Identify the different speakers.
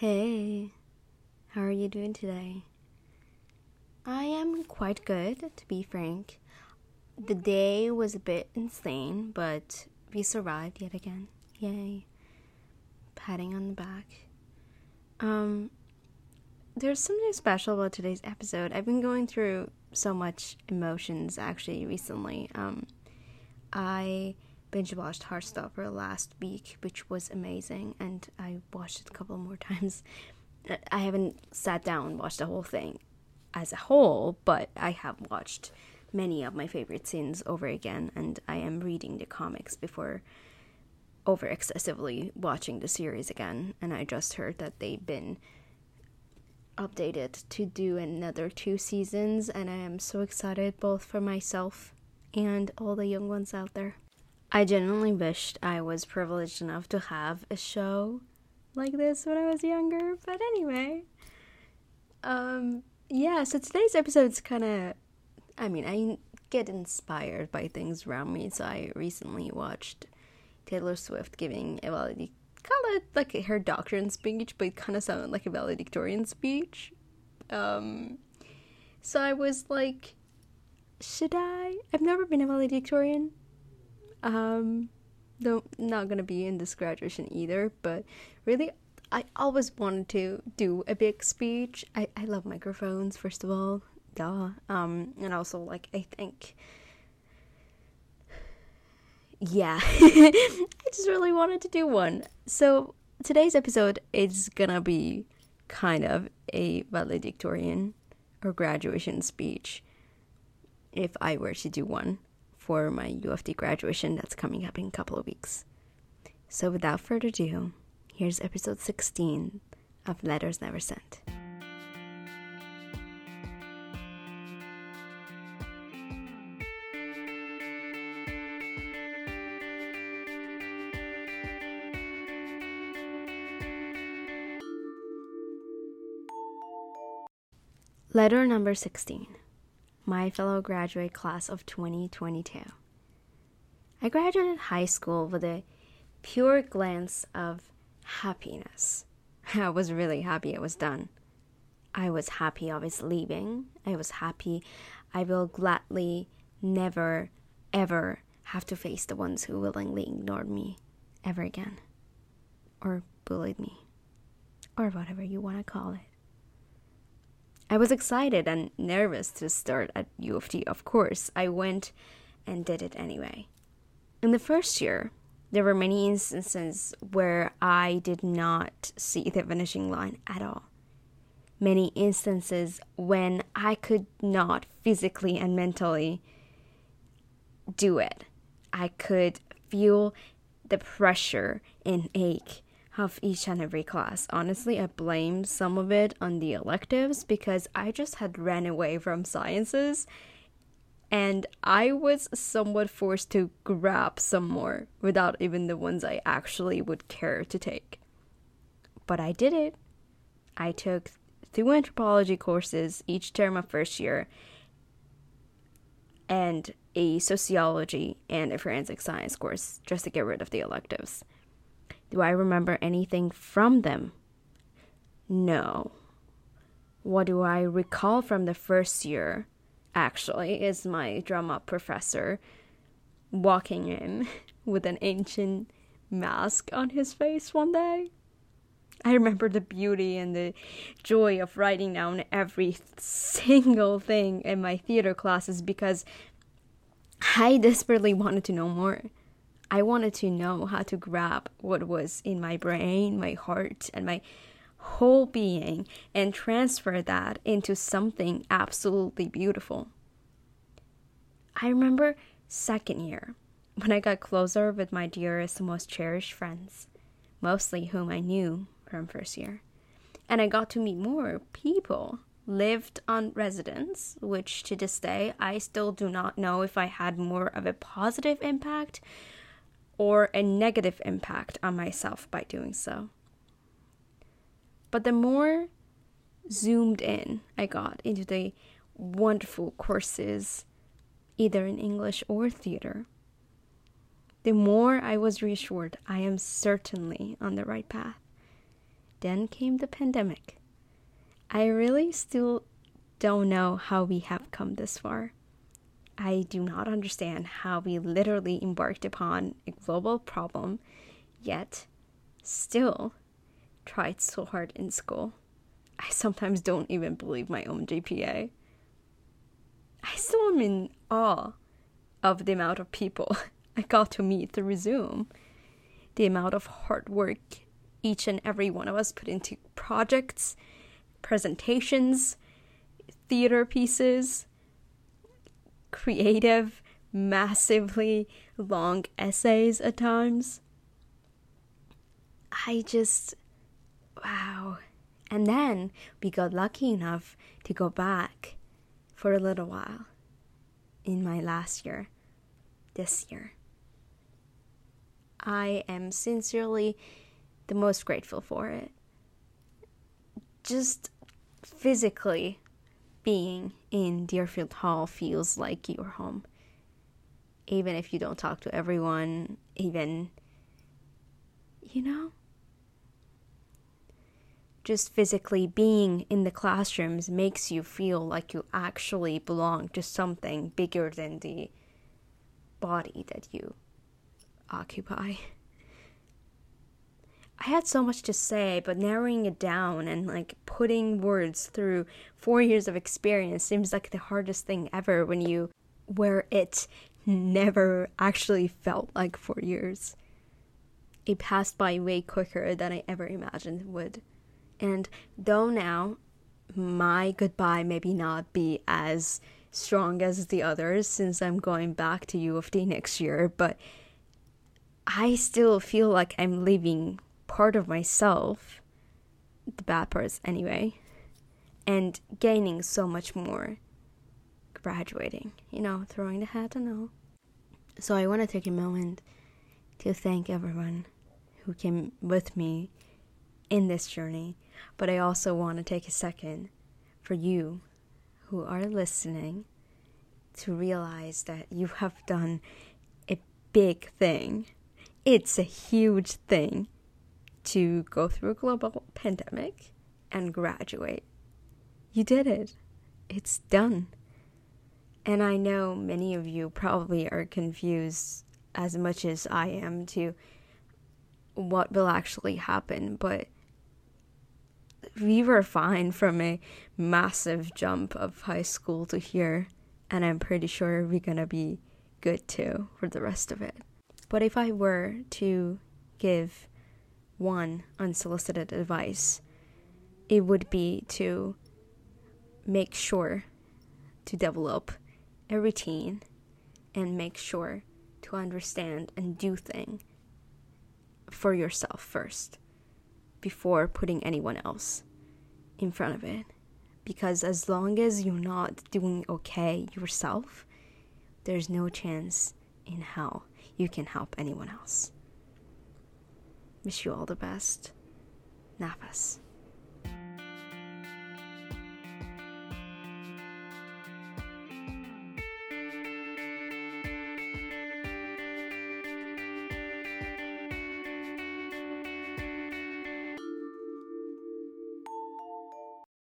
Speaker 1: Hey, how are you doing today? I am quite good, to be frank. The day was a bit insane, but we survived yet again. Yay. Patting on the back. Um, there's something special about today's episode. I've been going through so much emotions actually recently. Um, I binge watched Heartstopper last week, which was amazing, and I watched it a couple more times. I haven't sat down and watched the whole thing as a whole, but I have watched many of my favorite scenes over again, and I am reading the comics before over excessively watching the series again. And I just heard that they've been updated to do another two seasons, and I am so excited both for myself and all the young ones out there. I genuinely wished I was privileged enough to have a show like this when I was younger, but anyway. Um yeah, so today's episode is kind of I mean, I get inspired by things around me, so I recently watched Taylor Swift giving a valedic- call it like her doctrine speech, but it kind of sounded like a valedictorian speech. Um, so I was like, should I? I've never been a valedictorian. Um, no, not gonna be in this graduation either, but really, I always wanted to do a big speech. I, I love microphones, first of all, duh. Um, and also, like, I think, yeah, I just really wanted to do one. So, today's episode is gonna be kind of a valedictorian or graduation speech if I were to do one for my U of T graduation that's coming up in a couple of weeks. So, without further ado, here's episode 16 of Letters Never Sent. Letter number 16. My fellow graduate class of 2022. I graduated high school with a pure glance of happiness. I was really happy it was done. I was happy I was leaving. I was happy I will gladly never, ever have to face the ones who willingly ignored me ever again. Or bullied me. Or whatever you want to call it. I was excited and nervous to start at U of T, of course. I went and did it anyway. In the first year, there were many instances where I did not see the finishing line at all. Many instances when I could not physically and mentally do it. I could feel the pressure and ache of each and every class. Honestly, I blame some of it on the electives because I just had ran away from sciences and I was somewhat forced to grab some more without even the ones I actually would care to take. But I did it. I took two anthropology courses each term of first year and a sociology and a forensic science course just to get rid of the electives. Do I remember anything from them? No. What do I recall from the first year, actually, is my drama professor walking in with an ancient mask on his face one day. I remember the beauty and the joy of writing down every single thing in my theater classes because I desperately wanted to know more. I wanted to know how to grab what was in my brain, my heart, and my whole being and transfer that into something absolutely beautiful. I remember second year when I got closer with my dearest and most cherished friends, mostly whom I knew from first year. And I got to meet more people, lived on residence, which to this day I still do not know if I had more of a positive impact or a negative impact on myself by doing so. But the more zoomed in I got into the wonderful courses, either in English or theater, the more I was reassured I am certainly on the right path. Then came the pandemic. I really still don't know how we have come this far. I do not understand how we literally embarked upon a global problem, yet still tried so hard in school. I sometimes don't even believe my own GPA. I still am in awe of the amount of people I got to meet through Zoom, the amount of hard work each and every one of us put into projects, presentations, theater pieces, creative, massively long essays at times. I just, wow. And then we got lucky enough to go back for a little while in my last year, this year. I am sincerely the most grateful for it. Just physically being in Deerfield Hall feels like your home. Even if you don't talk to everyone, even, you know, just physically being in the classrooms makes you feel like you actually belong to something bigger than the body that you occupy. I had so much to say, but narrowing it down and like putting words through four years of experience seems like the hardest thing ever when you, where it never actually felt like four years. It passed by way quicker than I ever imagined it would. And though now my goodbye maybe not be as strong as the others since I'm going back to U of T next year, but I still feel like I'm leaving part of myself, the bad parts anyway, and gaining so much more graduating, you know, throwing the hat and all. So I want to take a moment to thank everyone who came with me in this journey, but I also want to take a second for you who are listening to realize that you have done a big thing. It's a huge thing to go through a global pandemic and graduate. You did it. It's done. And I know many of you probably are confused as much as I am to what will actually happen, but we were fine from a massive jump of high school to here, and I'm pretty sure we're gonna be good too for the rest of it. But if I were to give one unsolicited advice, it would be to make sure to develop a routine and make sure to understand and do thing for yourself first before putting anyone else in front of it. Because as long as you're not doing okay yourself there's no chance in hell you can help anyone else Wish you all the best. Nafas.